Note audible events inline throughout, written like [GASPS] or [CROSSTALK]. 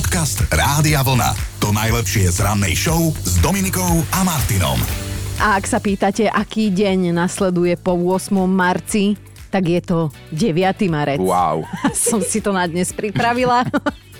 Podcast Rádia Vlna. To najlepšie z rannej show s Dominikou a Martinom. A ak sa pýtate, aký deň nasleduje po 8. marci, tak je to 9. marec. Wow. [LAUGHS] Som si to na dnes pripravila. [LAUGHS]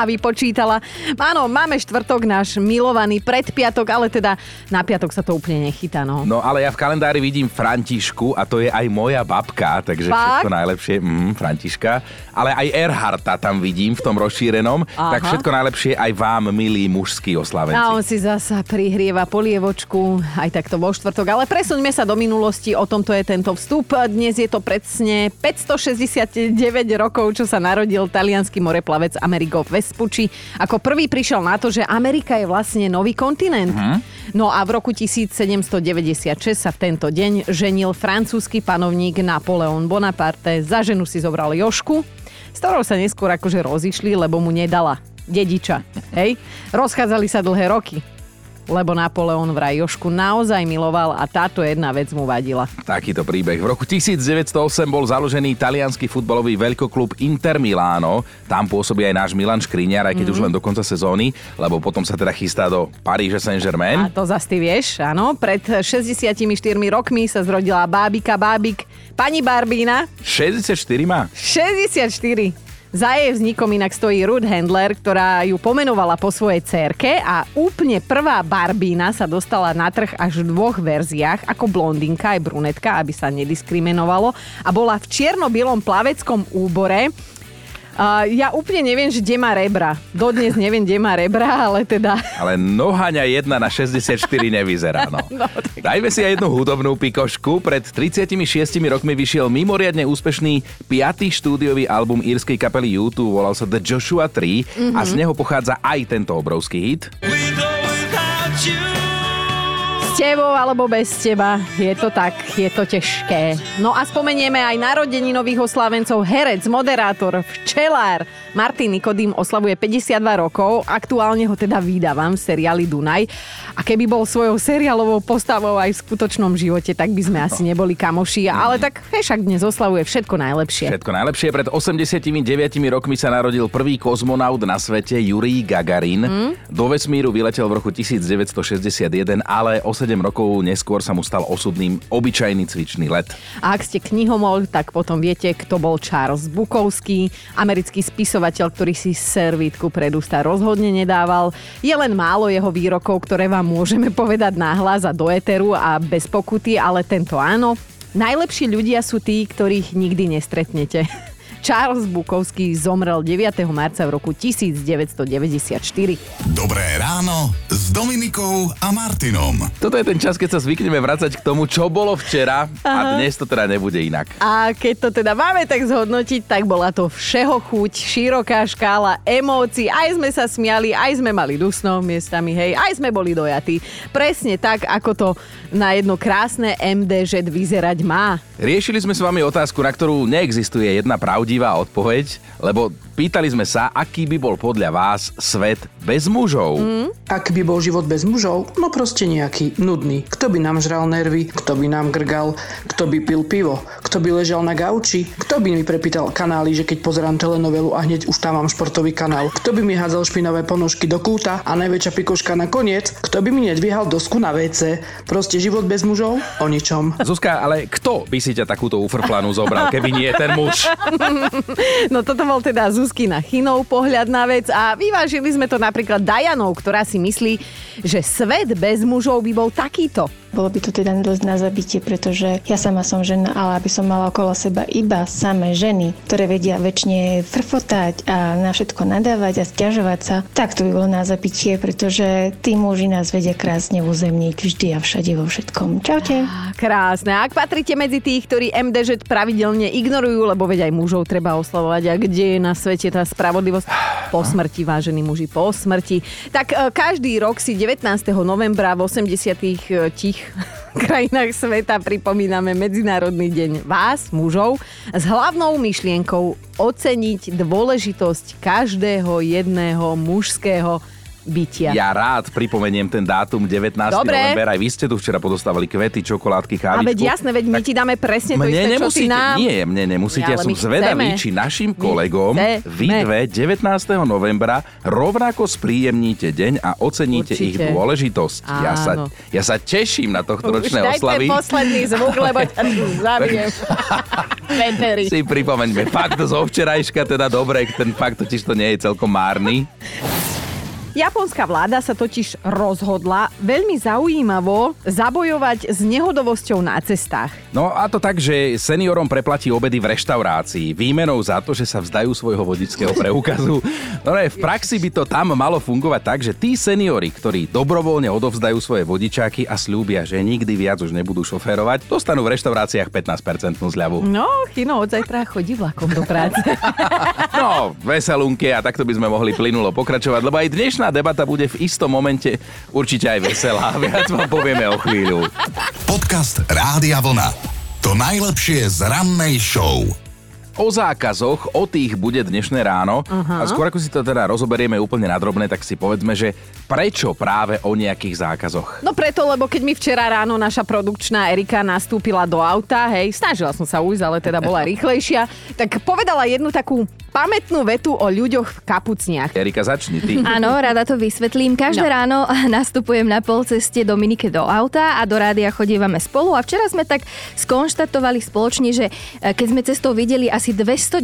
a vypočítala. Áno, máme štvrtok, náš milovaný predpiatok, ale teda na piatok sa to úplne nechytá. No, No ale ja v kalendári vidím Františku a to je aj moja babka, takže Fakt? všetko najlepšie, mm, Františka. Ale aj Erharta tam vidím v tom rozšírenom, Aha. tak všetko najlepšie aj vám, milí mužskí oslavenci. a on si zasa prihrieva polievočku, aj takto vo štvrtok. Ale presuňme sa do minulosti, o tomto je tento vstup. Dnes je to presne 569 rokov, čo sa narodil talianský moreplavec Amerigo Vespucci. Ako prvý prišiel na to, že Amerika je vlastne nový kontinent. No a v roku 1796 sa v tento deň ženil francúzsky panovník Napoleon Bonaparte. Za ženu si zobral Jošku, s ktorou sa neskôr akože rozišli, lebo mu nedala dediča. Hej? Rozchádzali sa dlhé roky lebo Napoleon vraj Jošku naozaj miloval a táto jedna vec mu vadila. Takýto príbeh. V roku 1908 bol založený talianský futbalový veľkoklub Inter Milano. Tam pôsobí aj náš Milan Škriňar, aj keď Mhm. už len do konca sezóny, lebo potom sa teda chystá do Paríže A Saint-Germain. to zas ty vieš, áno. Pred 64 rokmi sa zrodila bábika Bábik, pani Barbína, 64 má. 64. Za jej vznikom inak stojí Ruth Handler, ktorá ju pomenovala po svojej cerke a úplne prvá Barbína sa dostala na trh až v dvoch verziách, ako blondinka aj brunetka, aby sa nediskriminovalo a bola v čierno-bielom plaveckom úbore. Uh, ja úplne neviem, že kde má rebra. Dodnes neviem, kde má rebra, ale teda... Ale nohaňa 1 na 64 nevyzerá, no. [LAUGHS] No, tak- Dajme si aj jednu hudobnú pikošku. Pred 36 rokmi vyšiel mimoriadne úspešný piatý štúdiový album írskej kapely U2, volal sa The Joshua 3 a z neho pochádza aj tento obrovský hit. S tebou alebo bez teba, je to tak, je to ťažké. No a spomenieme aj narodení nových oslávencov. Herec, moderátor, včelár Martin Nikodým oslavuje 52 rokov. Aktuálne ho teda vydávam v seriáli Dunaj. A keby bol svojou seriálovou postavou aj v skutočnom živote, tak by sme asi neboli kamoši. Ale tak však dnes oslavuje všetko najlepšie. Všetko najlepšie. Pred 89 rokmi sa narodil prvý kozmonaut na svete, Jurij Gagarin. Do vesmíru vyletel v roku 1961, ale o 7 rokov neskôr sa mu stal osudným obyčajný cvičný let. A ak ste knihomol, tak potom viete, kto bol Charles Bukowski, americký spisovateľ, ktorý si servítku pred ústa rozhodne nedával. Je len málo jeho výrokov, ktoré vám môžeme povedať nahlas a do eteru a bez pokuty, ale tento áno. Najlepší ľudia sú tí, ktorých nikdy nestretnete. [LAUGHS] Charles Bukowski zomrel 9. marca v roku 1994. Dobré ráno s Dominikou a Martinom. Toto je ten čas, keď sa zvykneme vrácať k tomu, čo bolo včera a dnes to teda nebude inak. A keď to teda máme tak zhodnotiť, tak bola to všeho chuť, široká škála emócií, aj sme sa smiali, aj sme mali dusno miestami, hej, aj sme boli dojatí. Presne tak, ako to na jedno krásne MDŽ vyzerať má. Riešili sme s vami otázku, na ktorú neexistuje jedna pravdivá odpoveď, lebo pýtali sme sa, aký by bol podľa vás svet bez mužov. Mm. Ak by bol život bez mužov, no proste nejaký, nudný. Kto by nám žral nervy, kto by nám grgal, kto by pil pivo, kto by ležal na gauči, kto by mi prepýtal kanály, že keď pozerám telenovelu a hneď už tam mám športový kanál, kto by mi hádzal špinavé ponožky do kúta a najväčšia pikoška na koniec, kto by mi nedvíhal dosku na WC. Proste život bez mužov? O ničom. Zuzka, ale kto by si ťa takúto ufrflanu zobral, keby nie ten muž? [LAUGHS] No toto bol teda Zuzkina Chinov pohľad na vec a vyvážili sme to napríklad Dajanou, ktorá si myslí, že svet bez mužov by bol takýto. Bolo by to teda dosť na zabitie, pretože ja sama som žena, ale aby som mala okolo seba iba samé ženy, ktoré vedia väčšine frfotať a na všetko nadávať a stiažovať sa, tak to by bolo na zabitie, pretože tí muži nás vedia krásne uzemniť vždy a všade vo všetkom. Čaute. Krásne. Ak patríte medzi tých, ktorí MDŽ pravidelne ignorujú, lebo veď aj mužov treba oslavovať a kde je na svete tá spravodlivosť po smrti, vážení muži, po smrti. Tak e, každý rok si 19. novembra v 80. tých [LAUGHS] krajinách sveta pripomíname Medzinárodný deň vás, mužov, s hlavnou myšlienkou oceniť dôležitosť každého jedného mužského bytia. Ja rád pripomeniem ten dátum 19. Dobre. november. Aj vy ste tu včera podostávali kvety, čokoládky, A kávičku. veď jasné, veď my ti dáme presne to Mne isté, čo nemusíte, nám. nie, mne nemusíte, Ja, ja, som my zvedavý, chceme. či našim My kolegom chceme. vy dve 19. novembra rovnako spríjemníte deň a oceníte Určite. ich dôležitosť. Ja sa, Áno. ja sa teším na tohto Už ročné daj oslavy. ten posledný zvuk, lebo ťa zabijem. [LAUGHS] Si pripomeňme, fakt zo včerajška teda dobre, ten fakt totiž to nie je celkom márny. Japonská vláda sa totiž rozhodla veľmi zaujímavo zabojovať s nehodovosťou na cestách. No a to tak, že seniorom preplatí obedy v reštaurácii výmenou za to, že sa vzdajú svojho vodického preukazu. No ne, v praxi by to tam malo fungovať tak, že tí seniori, ktorí dobrovoľne odovzdajú svoje vodičáky a slúbia, že nikdy viac už nebudú šoférovať, dostanú v reštauráciách 15% zľavu. No, Chino od zajtra chodí vlakom do práce. [LAUGHS] No, veselunke a takto by sme mohli plynulo pokračovať, lebo aj dnešná debata bude v istom momente určite aj veselá. [LAUGHS] Viac vám povieme o chvíľu. Podcast Rádia Vlna. To najlepšie z rannej show. O zákazoch, o tých bude dnešné ráno. A skôr ako si to teda rozoberieme úplne nadrobné, tak si povedzme, že prečo práve o nejakých zákazoch. No preto, lebo keď mi včera ráno naša produkčná Erika nastúpila do auta, hej, snažila som sa ujsť, ale teda bola [LAUGHS] rýchlejšia, tak povedala jednu takú pamätnú vetu o ľuďoch v kapucniach. Erika, začni ty. [LAUGHS] Áno, rada to vysvetlím. Každé No. ráno [LAUGHS] nastupujem na polceste Dominike do auta a do rádia chodívame spolu a včera sme tak skonštatovali spoločne, že e, keď sme cestou videli asi 290.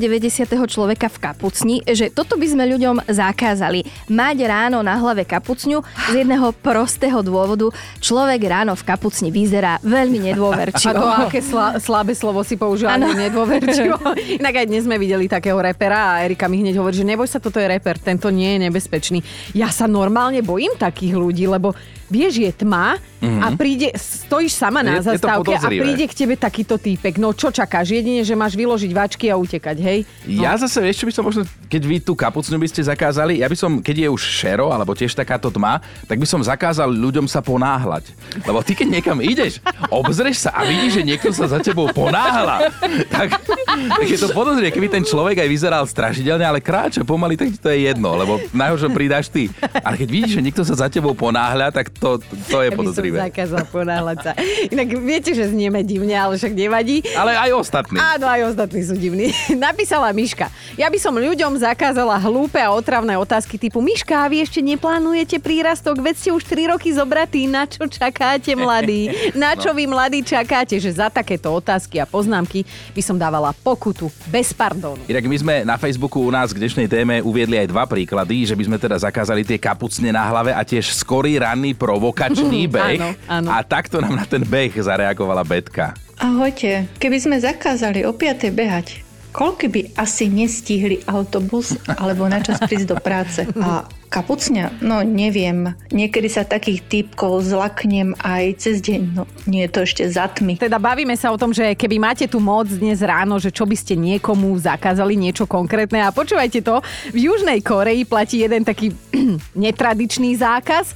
človeka v kapucni, že toto by sme ľuďom zakázali. Mať ráno na hlave kapucňu z jedného prostého dôvodu. Človek ráno v kapucni vyzerá veľmi A nedôverčivo. to, aké sla, slabé slovo si použila, nedôverčivo. [LAUGHS] Inak aj dnes sme videli takého repera a Erika mi hneď hovorí, že neboj sa, toto je reper, tento nie je nebezpečný. Ja sa normálne bojím takých ľudí, lebo vieš, je tma a príde, stojíš sama na Mhm. Je- je zastávke a podozrivé. príde k tebe takýto týpek. No čo čakáš? Jedine, že máš vyložiť váčky a utekať, hej? No. Ja zase, vieš, čo by som možno, keď vy tú kapucňu by ste zakázali, ja by som, keď je už šero, alebo tiež takáto tma, tak by som zakázal ľuďom sa ponáhľať. Lebo ty, keď niekam ideš, obzrieš sa a vidíš, že niekto sa za tebou ponáhľa, tak, tak je to podozrie, keby ten človek aj vyzeral strašidelne, ale kráča pomaly, tak to je jedno, lebo najhoršom pridáš ty. Ale keď vidíš, že niekto sa za tebou ponáhľa, tak to, to je Ja podozrivé. zakázal ponáhľať sa. Inak viete, že znieme divne, ale však nevadí. Ale aj ostatní. Áno, aj ostatní sú divní. [LAUGHS] Napísala Miška. Ja by som ľuďom zakázala hlúpe a otravné otázky typu Miška, vy ešte neplánujete prírastok, veď ste už 3 roky zobratí, na čo čakáte mladí? [LAUGHS] Na čo vy mladí čakáte? Že za takéto otázky a poznámky by som dávala pokutu bez pardónu. Inak my sme na Facebooku u nás k dnešnej téme uviedli aj dva príklady, že by sme teda zakázali tie kapucne na hlave a tiež skorý ranný provokačný beh. Áno, áno. A takto nám na ten beh zareagovala Betka. Ahojte, keby sme zakázali o 5. behať, koľko by asi nestihli autobus alebo na čas prísť do práce? A kapucňa? No neviem. Niekedy sa takých typkov zlaknem aj cez deň. No nie je to ešte za tmy. Teda bavíme sa o tom, že keby máte tu moc dnes ráno, že čo by ste niekomu zakázali niečo konkrétne. A počúvajte to, v Južnej Koreji platí jeden taký [CLEARS THROAT] netradičný zákaz.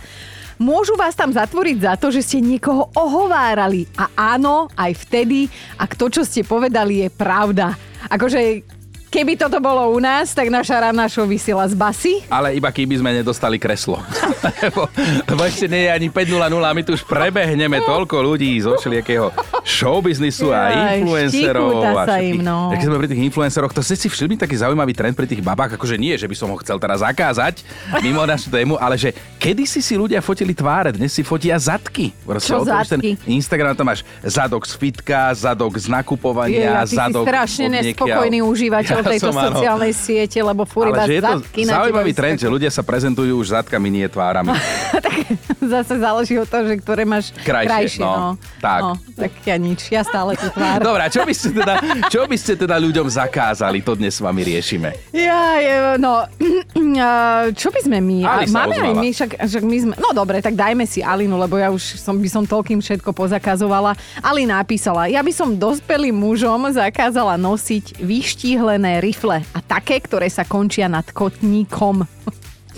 Môžu vás tam zatvoriť za to, že ste niekoho ohovárali. A áno, aj vtedy, ak to, čo ste povedali, je pravda. Akože, keby toto bolo u nás, tak naša ranná show vysiela z basy. Ale iba keby sme nedostali kreslo. [LAUGHS] lebo, lebo ešte nie je ani 5.00 a my tu už prebehneme toľko ľudí zo všelijakého showbiznisu a influencerov. A sa všetkých- im, no. Keď sme pri tých influenceroch, to ste si všimli taký zaujímavý trend pri tých babách, akože nie, že by som ho chcel teraz zakázať mimo našu tému, ale že kedysi si ľudia fotili tváre, dnes si fotia zadky. Proste Čo zadky? Ten Instagram, tam máš zadok z fitka, zadok z nakupovania, Ja, ty si zadok strašne nespokojný užívateľ Ja tejto som, áno. sociálnej siete, lebo fúr iba Ale že je to zadky zaujímavý trend, že ľudia sa prezentujú už zadkami, nie tvárami. [LAUGHS] tak zase záleží od toho, že ktoré máš Krajšie, krajšie. no. no. Tak. No, tak ja nič, ja stále tú tvár. Dobre, čo by, ste teda, čo by ste teda ľuďom zakázali? To dnes s vami riešime. Ja, je, no, [CLEARS THROAT] čo by sme my? Ali Máme aj my, však, však my sme, no dobre, tak dajme si Alinu, lebo ja už som, by som toľkým všetko pozakazovala. Ali napísala, ja by som dospelým mužom zakázala nosiť vyštíhlené rifle a také, ktoré sa končia nad kotníkom.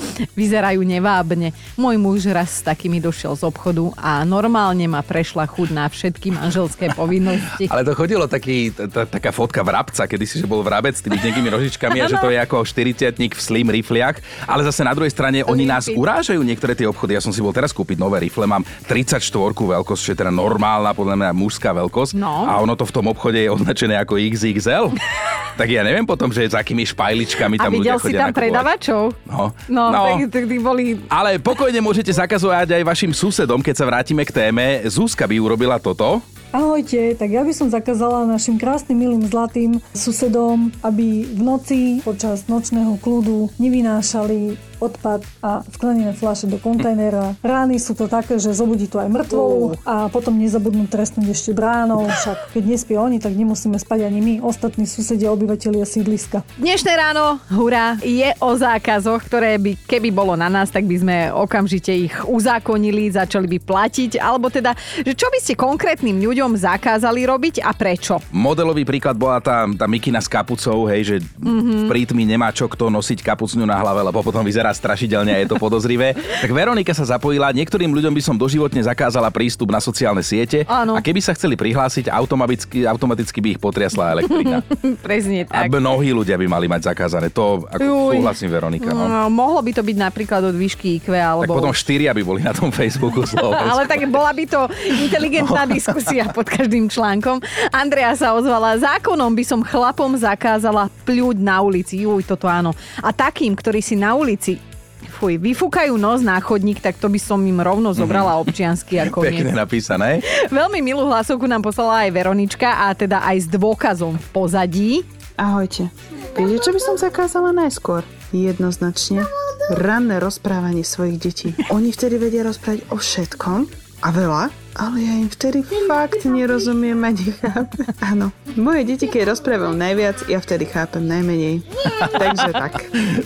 [LAUGHS] Vyzerajú nevábne. Môj muž raz s takými došiel z obchodu a normálne ma prešla chuť na všetky manželské [LAUGHS] povinnosti. Ale to chodilo taký, taká fotka vrabca, kedy si, že bol vrabec s tými nejakými rožičkami a že to je ako 40 v slim rifliach. Ale zase na druhej strane oni nás urážajú niektoré tie obchody. Ja som si bol teraz kúpiť nové rifle, mám 34 veľkosť, čo je teda normálna, podľa mňa mužská veľkosť. No. A ono to v tom obchode je označené ako XXL. [LAUGHS] tak ja neviem potom, že s akými špajličkami A tam videl ľudia si chodia tam nakupovať. predavačov? No. No, No. tak, tak boli... Ale pokojne môžete zakazovať aj vašim susedom, keď sa vrátime k téme. Zúska by urobila toto. Ahojte, tak ja by som zakázala našim krásnym, milým, zlatým susedom, aby v noci počas nočného kľudu nevynášali odpad a sklenené fľaše do kontajnera. Rány sú to také, že zobudí to aj mŕtvolu a potom nezabudnú trestnúť ešte bránou. Však keď nespia oni, tak nemusíme spať ani my, ostatní susedia, obyvateľia sídliska. Dnešné ráno, hurá, je o zákazoch, ktoré by, keby bolo na nás, tak by sme okamžite ich uzákonili, začali by platiť, alebo teda, že čo by ste konkrétnym ľuďom zakázali robiť a prečo? Modelový príklad bola tá, tá mikina s kapucou, hej, že mm-hmm. v prítmi nemá čo kto nosiť kapucňu na hlave, lebo potom vyzerá strašidelne a je to podozrivé. tak Veronika sa zapojila, niektorým ľuďom by som doživotne zakázala prístup na sociálne siete Áno. a keby sa chceli prihlásiť, automaticky, automaticky by ich potriasla elektrina. [LAUGHS] Presne a tak. mnohí ľudia by mali mať zakázané. To ako Juj. súhlasím, Veronika. No. No, mohlo by to byť napríklad od výšky IQ, Tak alebo... potom štyria by boli na tom Facebooku Slovensku. [LAUGHS] Ale tak bola by to inteligentná diskusia pod každým článkom. Andrea sa ozvala, zákonom by som chlapom zakázala pľuť na ulici. Juj, toto áno. A takým, ktorí si na ulici fuj, vyfúkajú nos na chodník, tak to by som im rovno zobrala občiansky ako Pekne napísané. Veľmi milú hlasovku nám poslala aj Veronička a teda aj s dôkazom v pozadí. Ahojte. Viete, čo by som zakázala najskôr? Jednoznačne ranné rozprávanie svojich detí. Oni vtedy vedia rozprávať o všetkom a veľa, ale ja im vtedy fakt nerozumiem a nechápem. Áno, moje deti, keď rozprávajú najviac, ja vtedy chápem najmenej. Takže tak.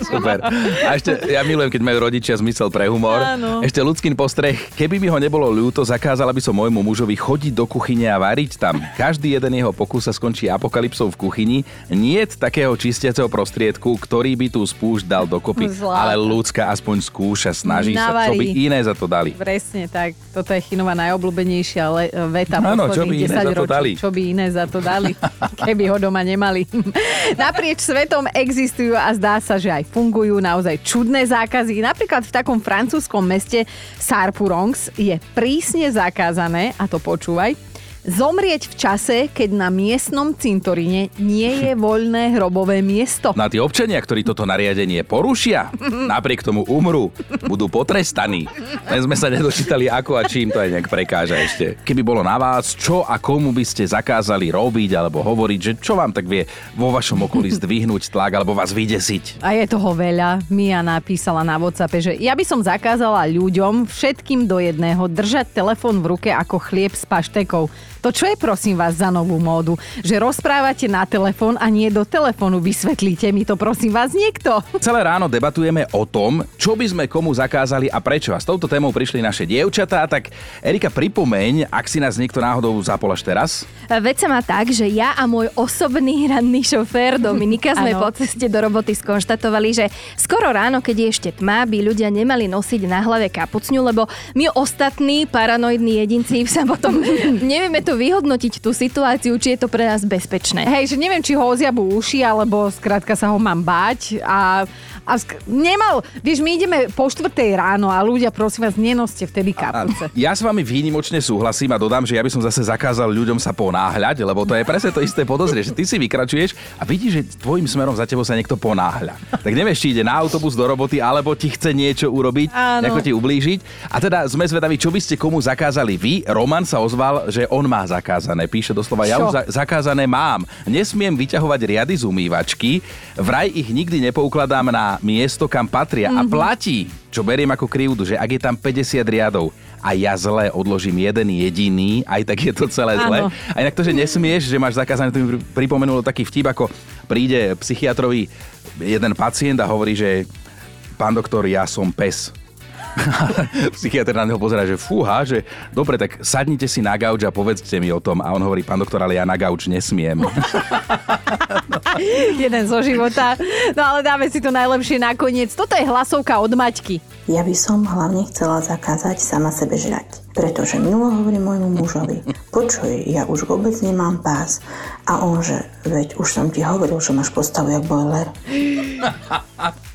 Super. A ešte, ja milujem, keď majú rodičia zmysel pre humor. Áno. Ešte ľudský postreh. Keby mi ho nebolo ľúto, zakázala by som môjmu mužovi chodiť do kuchyne a variť tam. Každý jeden jeho pokus sa skončí apokalypsou v kuchyni. Nie takého čistiaceho prostriedku, ktorý by tú spúšť dal dokopy. Zláta. Ale ľudská aspoň skúša, snaží sa, čo by iné za to dali. Presne tak. Toto je Chinova najobľúbenejšia le- veta Áno, čo by posledných iné za 10 to ročí. dali? Čo by iné za to dali, [LAUGHS] keby ho doma nemali. [LAUGHS] Naprieč svetom existujú a zdá sa, že aj fungujú naozaj čudné zákazy. Napríklad v takom francúzskom meste Sarpurongs je prísne zakázané, a to počúvaj, zomrieť v čase, keď na miestnom cintoríne nie je voľné hrobové miesto. Na tí občania, ktorí toto nariadenie porušia, napriek tomu umrú, budú potrestaní. Len sme sa nedočítali, ako a čím to aj nejak prekáža ešte. Keby bolo na vás, čo a komu by ste zakázali robiť alebo hovoriť, že čo vám tak vie vo vašom okolí zdvihnúť tlak alebo vás vydesiť. A je toho veľa. Mia napísala na WhatsAppe, že ja by som zakázala ľuďom všetkým do jedného držať telefón v ruke ako chlieb s paštekou. To čo je prosím vás za novú módu? Že rozprávate na telefón a nie do telefónu. Vysvetlíte mi to prosím vás niekto. Celé ráno debatujeme o tom, čo by sme komu zakázali a prečo. A s touto témou prišli naše dievčatá, tak Erika, pripomeň, ak si nás niekto náhodou zapol až teraz. Veď sa má tak, že ja a môj osobný ranný šofér Dominika sme po ceste do roboty skonštatovali, že skoro ráno, keď je ešte tma, by ľudia nemali nosiť na hlave kapucňu, lebo my ostatní paranoidní jedinci sa potom [LAUGHS] nevieme to vyhodnotiť tú situáciu, či je to pre nás bezpečné. Hej, že neviem, či ho oziabu uši, alebo skrátka sa ho mám báť a, a sk- nemal, vieš, my ideme po štvrtej ráno a ľudia, prosím vás, nenoste vtedy kapuce. Ja s vami výnimočne súhlasím a dodám, že ja by som zase zakázal ľuďom sa ponáhľať, lebo to je presne to isté podozrie, že ty si vykračuješ a vidíš, že tvojim smerom za tebou sa niekto ponáhľa. Tak nevieš, či ide na autobus do roboty, alebo ti chce niečo urobiť, Áno. nejako ti ublížiť. A teda sme zvedaví, čo by ste komu zakázali vy. Roman sa ozval, že on má zakázané. Píše doslova, ja už za- zakázané mám. Nesmiem vyťahovať riady z umývačky, vraj ich nikdy nepoukladám na miesto, kam patria Mhm. a platí, čo beriem ako krivdu, že ak je tam 50 riadov a ja zle odložím jeden jediný, aj tak je to celé zle. Áno. A inak to, že nesmieš, že máš zakázané, to mi pri- pripomenulo taký vtip, ako príde psychiatrovi jeden pacient a hovorí, že pán doktor, ja som pes. [LAUGHS] Psychiatr na neho pozerá, že fúha, že dobre, tak sadnite si na gauč a povedzte mi o tom. A on hovorí, pán doktor, ale ja na gauč nesmiem. [LAUGHS] Jeden zo života. No ale dáme si to najlepšie nakoniec. Toto je hlasovka od Maťky. Ja by som hlavne chcela zakázať sama sebe žrať. Pretože milo hovorí môjmu mužovi, počuj, ja už vôbec nemám pás. A on že, veď už som ti hovoril, že máš postavu jak boiler. [LAUGHS]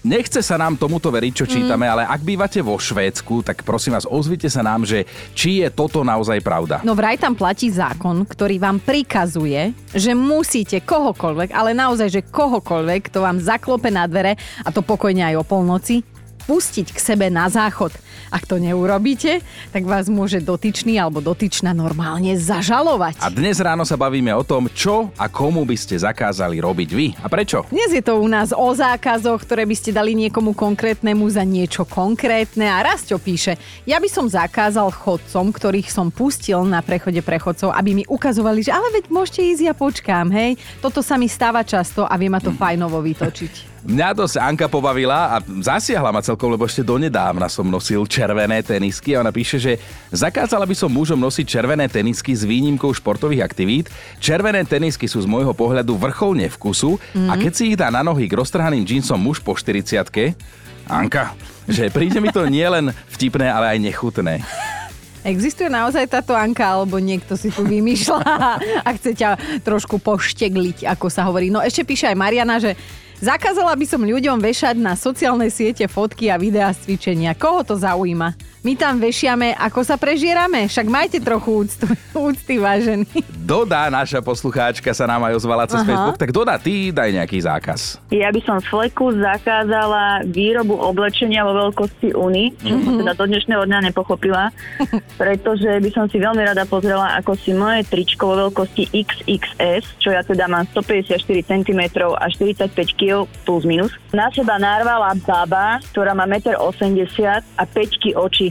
Nechce sa nám tomuto veriť, čo čítame, ale ak bývate vo Švédsku, tak prosím vás, ozvite sa nám, že či je toto naozaj pravda. No vraj tam platí zákon, ktorý vám prikazuje, že musíte kohokoľvek, ale naozaj, že kohokoľvek, to vám zaklope na dvere, a to pokojne aj o polnoci, pustiť k sebe na záchod. Ak to neurobíte, tak vás môže dotyčný alebo dotyčná normálne zažalovať. A dnes ráno sa bavíme o tom, čo a komu by ste zakázali robiť vy a prečo. Dnes je to u nás o zákazoch, ktoré by ste dali niekomu konkrétnemu za niečo konkrétne a Rastio píše, ja by som zakázal chodcom, ktorých som pustil na prechode prechodcov, aby mi ukazovali, že ale veď môžete ísť, ja počkám, hej. Toto sa mi stáva často a vie ma to [LAUGHS] fajnovo vytočiť. Mňa to sa Anka pobavila a zasiahla ma celkom, lebo ešte donedávna som nosil červené tenisky a ona píše, že zakázala by som mužom nosiť červené tenisky s výnimkou športových aktivít. Červené tenisky sú z môjho pohľadu vrcholne vkusu mm-hmm. a keď si ich dá na nohy k roztrhaným džínsom muž po 40 Anka, že príde mi to nielen vtipné, ale aj nechutné. Existuje naozaj táto Anka, alebo niekto si tu vymýšľa [LAUGHS] a chce ťa trošku poštegliť, ako sa hovorí. No ešte píše aj Mariana, že Zakázala by som ľuďom vešať na sociálne siete fotky a videá z cvičenia. Koho to zaujíma? My tam vešiame, ako sa prežierame. Však majte trochu úctu, [LAUGHS] úcty, vážený. Doda, naša poslucháčka, sa nám aj ozvala cez Aha. Facebook. Tak Doda, ty daj nejaký zákaz. Ja by som z fleku zakázala výrobu oblečenia vo veľkosti Uni, čo mm-hmm. som teda do dnešného dňa nepochopila, [LAUGHS] pretože by som si veľmi rada pozrela, ako si moje tričko vo veľkosti XXS, čo ja teda mám 154 cm a 45 kg plus minus, na seba narvala baba, ktorá má 1,80 m a 5 očí.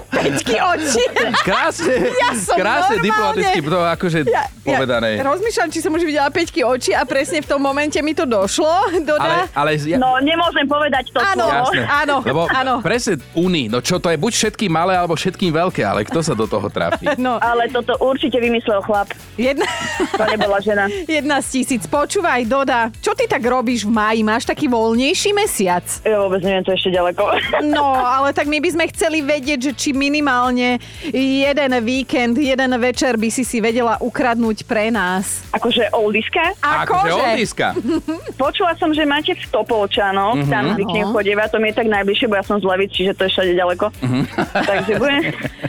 Peťky oči. Krásne, [LAUGHS] ja som krásne normálne... diplomaticky to akože ja, povedané. Ja rozmýšľam, či som už videla Peťky oči a presne v tom momente mi to došlo. Dodá. Ale, ale ja... No, nemôžem povedať to áno, Jasné. Áno, Lebo áno. presne Uni, no čo to je, buď všetkým malé, alebo všetkým veľké, ale kto sa do toho tráfi? [LAUGHS] No. Ale toto určite vymyslel chlap. Jedna... To nebola žena. [LAUGHS] Jedna z tisíc. Počúvaj, Doda, čo ty tak robíš v máji? Máš taký voľnejší mesiac? Ja vôbec neviem, to ešte ďaleko. No, ale tak my by sme chceli vedieť, že či minimálne jeden víkend, jeden večer by si si vedela ukradnúť pre nás. Akože oldiska? Akože oldiska. [LAUGHS] Počula som, že máte v Topolčanoch, mm-hmm. tam zvyknem chodievať, to mi je tak najbližšie, bo ja som z Levic, čiže to je všade ďaleko. Mm-hmm. [LAUGHS] Takže budem,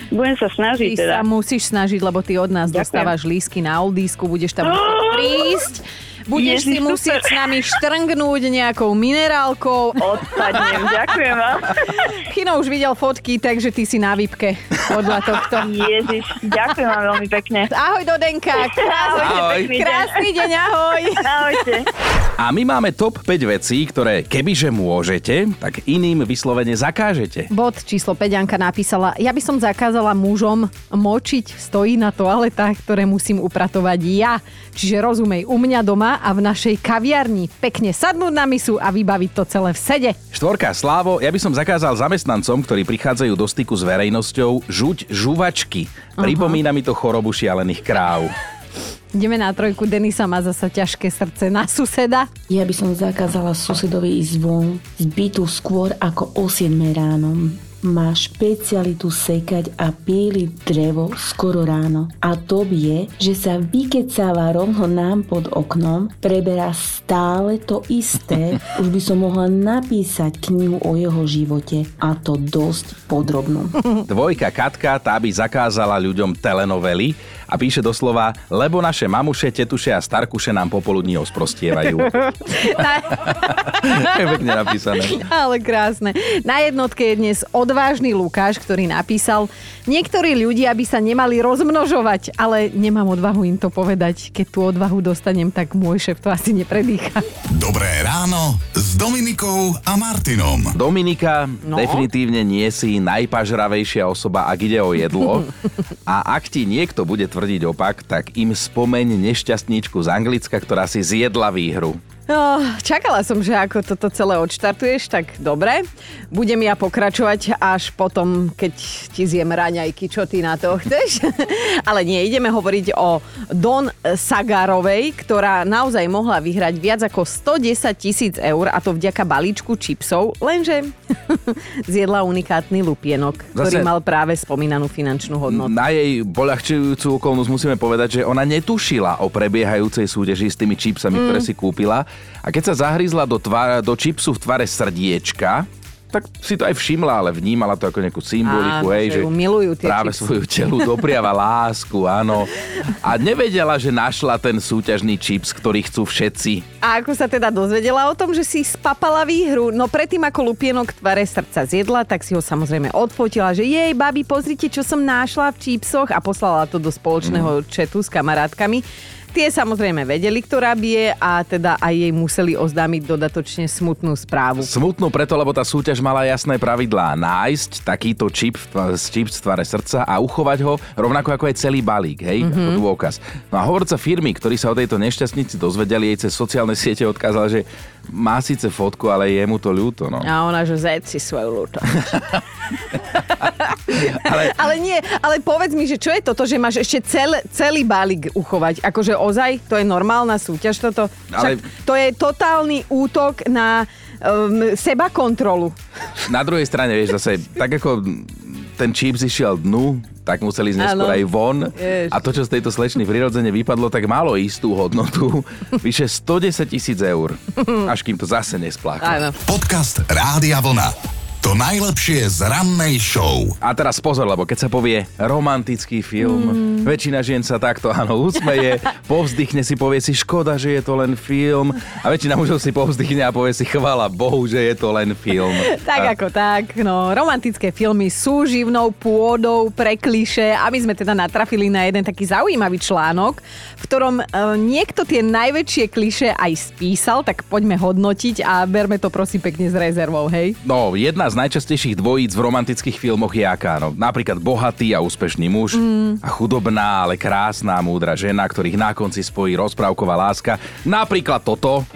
budem sa snažiť ty teda. sa musíš snažiť, lebo ty od nás Ďakujem. dostávaš lísky na oldisku, budeš tam [GASPS] prísť Budeš Ježiš, si musieť super. s nami štrngnúť nejakou minerálkou. Odpadnem, ďakujem vám. [LAUGHS] Chino už videl fotky, takže ty si na výpke podľa tohto. Ježiš, ďakujem vám veľmi pekne. Ahoj Dodenka, krásny, ahoj. krásny deň, ahoj. Ahojte. A my máme top 5 vecí, ktoré kebyže môžete, tak iným vyslovene zakážete. Bod číslo 5 Anka napísala, ja by som zakázala mužom močiť stojí na toaletách, ktoré musím upratovať ja. Čiže rozumej, u mňa doma a v našej kaviarni pekne sadnúť na misu a vybaviť to celé v sede. Štvorka Slávo, ja by som zakázal zamestnancom, ktorí prichádzajú do styku s verejnosťou, žuť žuvačky. Pripomína mi to chorobu šialených kráv. Ideme na trojku, Denisa má zasa ťažké srdce na suseda. Ja by som zakázala susedovi ísť von z bytu skôr ako o 7 ráno má špecialitu sekať a píliť drevo skoro ráno. A to je, že sa vykecáva rovno nám pod oknom, preberá stále to isté. [LAUGHS] Už by som mohla napísať knihu o jeho živote a to dosť podrobnú. Dvojka Katka, tá by zakázala ľuďom telenovely a píše doslova, lebo naše mamuše, tetuše a starkuše nám popoludní osprostievajú. [LAUGHS] je pekne napísané. Ale krásne. Na jednotke je dnes odvážny Lukáš, ktorý napísal, niektorí ľudia by sa nemali rozmnožovať, ale nemám odvahu im to povedať. Keď tú odvahu dostanem, tak môj šéf to asi nepredýcha. Dobré ráno s Dominikou a Martinom. Dominika, no? definitívne nie si najpažravejšia osoba, ak ide o jedlo. [LAUGHS] A ak ti niekto bude tvrdiť opak, tak im spomeň nešťastníčku z Anglicka, ktorá si zjedla výhru. No, čakala som, že ako toto celé odštartuješ, tak dobre. Budem ja pokračovať až potom, keď ti zjem raňajky, čo ty na to chceš. [LAUGHS] Ale nie, ideme hovoriť o Don Sagarovej, ktorá naozaj mohla vyhrať viac ako 110 tisíc eur a to vďaka balíčku čipsov, lenže [LAUGHS] zjedla unikátny lupienok, ktorý Zase- mal práve spomínanú finančnú hodnotu. Na jej poľahčujúcu okolnosť musíme povedať, že ona netušila o prebiehajúcej súťaži s tými čipsami, Mm. ktoré si kúpila. A keď sa zahryzla do, tvar, do čipsu v tvare srdiečka, tak si to aj všimla, ale vnímala to ako nejakú symboliku, Áno, hej, že ju milujú tie práve čipsy. svoju telu dopriava [LAUGHS] lásku, áno. A nevedela, že našla ten súťažný čips, ktorý chcú všetci. A ako sa teda dozvedela o tom, že si spapala výhru? No predtým, ako lupienok tvare srdca zjedla, tak si ho samozrejme odfotila, že jej, babi, pozrite, čo som našla v čípsoch a poslala to do spoločného četu s kamarátkami. Tie samozrejme vedeli, ktorá bije a teda aj jej museli oznámiť dodatočne smutnú správu. Smutnú preto, lebo tá súťaž mala jasné pravidlá. Nájsť takýto čip, z čip v tvare srdca a uchovať ho rovnako ako aj celý balík, hej, Mhm. mm-hmm. ako dôkaz. No a hovorca firmy, ktorí sa o tejto nešťastnici dozvedeli, jej cez sociálne siete odkázala, že má síce fotku, ale je mu to ľúto, no. A ona, že zed si svoju ľúto. [LAUGHS] Ale Ale nie, ale povedz mi, že čo je toto, že máš ešte cel, celý balík uchovať? Akože ozaj, to je normálna súťaž toto? Však Ale- to je totálny útok na um, seba kontrolu. na druhej strane, vieš, zase, tak ako ten čip zišiel dnu, tak museli ísť neskôr aj von. Jež. A to, čo z tejto slečny prirodzene vypadlo, tak malo istú hodnotu. Vyše 110 tisíc eur. Až kým to zase nespláchlo. Podcast Rádia Vlna. To najlepšie z rannej show. A teraz pozor, lebo keď sa povie romantický film, mm. väčšina žien sa takto áno usmeje, [LAUGHS] povzdychne si, povie si škoda, že je to len film a väčšina mužov si povzdychne a povie si chvala Bohu, že je to len film. [LAUGHS] Tak ako tak, no, romantické filmy sú živnou pôdou pre kliše a my sme teda natrafili na jeden taký zaujímavý článok, v ktorom e, niekto tie najväčšie kliše aj spísal, tak poďme hodnotiť a berme to prosím pekne s rezervou, hej? No, jedna z najčastejších dvojíc v romantických filmoch je aká? No, napríklad bohatý a úspešný muž Mm. a chudobná, ale krásna, múdra žena, ktorých na konci spojí rozprávková láska. Napríklad toto.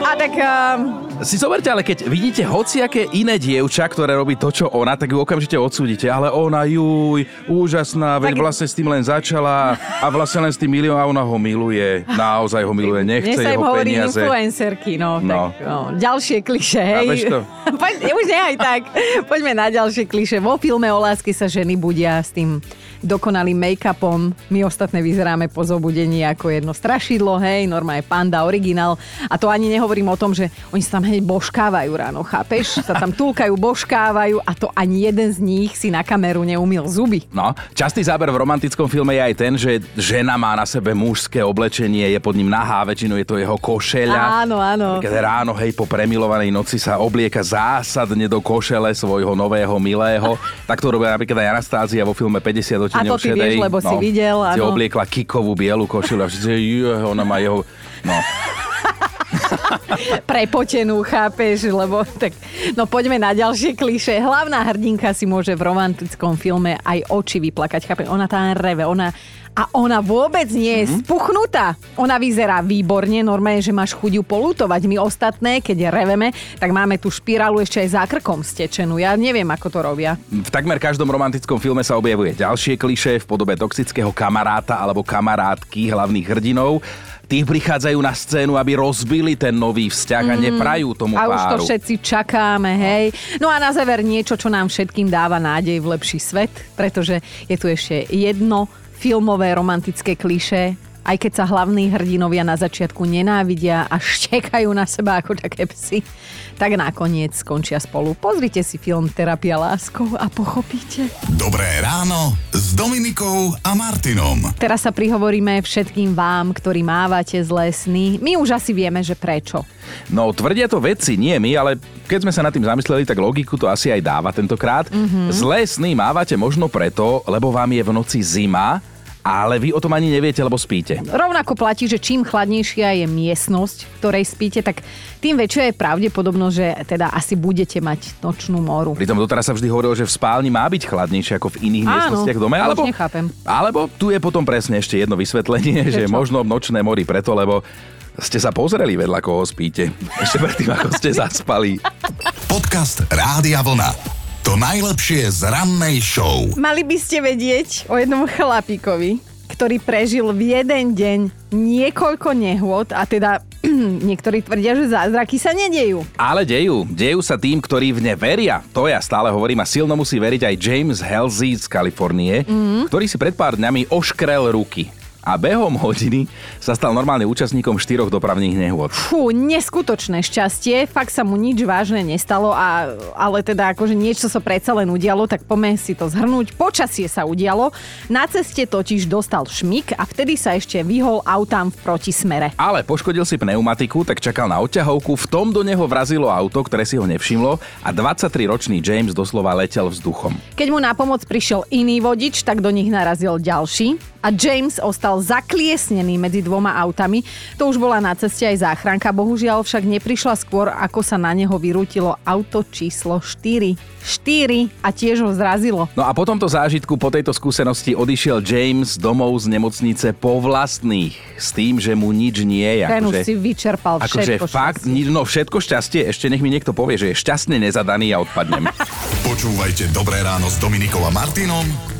A tak... Uh, Si zoberte, ale keď vidíte hociaké iné dievča, ktoré robí to, čo ona, tak ju okamžite odsúdite. Ale ona, juj, úžasná, veď Tak- vlastne s tým len začala a vlastne len s tým milión a ona ho miluje. Naozaj ho miluje, nechce im jeho hovorí peniaze. influencerky, no, No. tak no, ďalšie kliše, hej. To? [LAUGHS] Poď, už nie aj tak. Poďme na ďalšie kliše. Vo filme o lásky sa ženy budia s tým dokonalým make-upom. My ostatné vyzeráme po zobudení ako jedno strašidlo, hej, normálne panda, originál. A to ani nehovorím o tom, že oni sa tam hneď božkávajú ráno, chápeš? Sa tam túlkajú, božkávajú a to ani jeden z nich si na kameru neumil zuby. No, častý záber v romantickom filme je aj ten, že žena má na sebe mužské oblečenie, je pod ním nahá, väčšinou je to jeho košeľa. Áno, áno. Keď ráno, hej, po premilovanej noci sa oblieka zásadne do košele svojho nového milého. Tak to robila napríklad aj Anastázia vo filme 50 A to odtieňov ty vieš, šedej. lebo si videl, Si áno. obliekla kikovú bielu košelu a všetci, ona má jeho... No, [LAUGHS] prepotenú, chápeš, lebo tak... No poďme na ďalšie kliše. Hlavná hrdinka si môže v romantickom filme aj oči vyplakať, chápeš? Ona tam reve, ona... A ona vôbec nie je mm-hmm. spuchnutá. Ona vyzerá výborne, normálne, že máš chuť ju polútovať. My ostatné, keď reveme, tak máme tú špirálu ešte aj za krkom stečenú. Ja neviem, ako to robia. V takmer každom romantickom filme sa objavuje ďalšie kliše v podobe toxického kamaráta alebo kamarátky hlavných hrdinov. Tí prichádzajú na scénu, aby rozbili ten nový vzťah a neprajú tomu Mm. A už to páru. všetci čakáme, hej. No a na záver niečo, čo nám všetkým dáva nádej v lepší svet, pretože je tu ešte jedno filmové romantické kliše, aj keď sa hlavní hrdinovia na začiatku nenávidia a štekajú na seba ako také psy, tak nakoniec skončia spolu. Pozrite si film Terapia láskou a pochopíte. Dobré ráno s Dominikou a Martinom. Teraz sa prihovoríme všetkým vám, ktorí mávate zlé sny. My už asi vieme, že prečo. No, tvrdia to vedci, nie my, ale keď sme sa nad tým zamysleli, tak logiku to asi aj dáva tentokrát. Mhm. Mm-hmm. Zlé sny mávate možno preto, lebo vám je v noci zima, ale vy o tom ani neviete, lebo spíte. Rovnako platí, že čím chladnejšia je miestnosť, v ktorej spíte, tak tým väčšia je pravdepodobnosť, že teda asi budete mať nočnú moru. Pritom doteraz sa vždy hovorilo, že v spálni má byť chladnejšie ako v iných Áno, miestnostiach dome. Alebo, nechápem. alebo tu je potom presne ešte jedno vysvetlenie, že Prečo? možno nočné mori preto, lebo ste sa pozreli vedľa koho spíte. Ešte predtým, ako ste zaspali. Podcast Rádia Vlna. To najlepšie z rannej show. Mali by ste vedieť o jednom chlapíkovi, ktorý prežil v jeden deň niekoľko nehôd a teda [CLEARS THROAT] niektorí tvrdia, že zázraky sa nedejú. Ale dejú. Dejú sa tým, ktorí v ne veria. To ja stále hovorím a silno musí veriť aj James Halsey z Kalifornie, mm. ktorý si pred pár dňami oškrel ruky a behom hodiny sa stal normálne účastníkom štyroch dopravných nehôd. Fú, neskutočné šťastie, fakt sa mu nič vážne nestalo, a, ale teda akože niečo sa predsa len udialo, tak poďme si to zhrnúť. Počasie sa udialo, na ceste totiž dostal šmik a vtedy sa ešte vyhol autám v protismere. Ale poškodil si pneumatiku, tak čakal na odťahovku, v tom do neho vrazilo auto, ktoré si ho nevšimlo a 23-ročný James doslova letel vzduchom. Keď mu na pomoc prišiel iný vodič, tak do nich narazil ďalší a James ostal zakliesnený medzi dvoma autami. To už bola na ceste aj záchranka, bohužiaľ však neprišla skôr, ako sa na neho vyrútilo auto číslo 4. 4 a tiež ho zrazilo. No a po tomto zážitku, po tejto skúsenosti odišiel James domov z nemocnice po vlastných, s tým, že mu nič nie je. Ten už si vyčerpal akože všetko fakt, šťastie. no všetko šťastie, ešte nech mi niekto povie, že je šťastne nezadaný a odpadnem. [LAUGHS] Počúvajte Dobré ráno s Dominikom a Martinom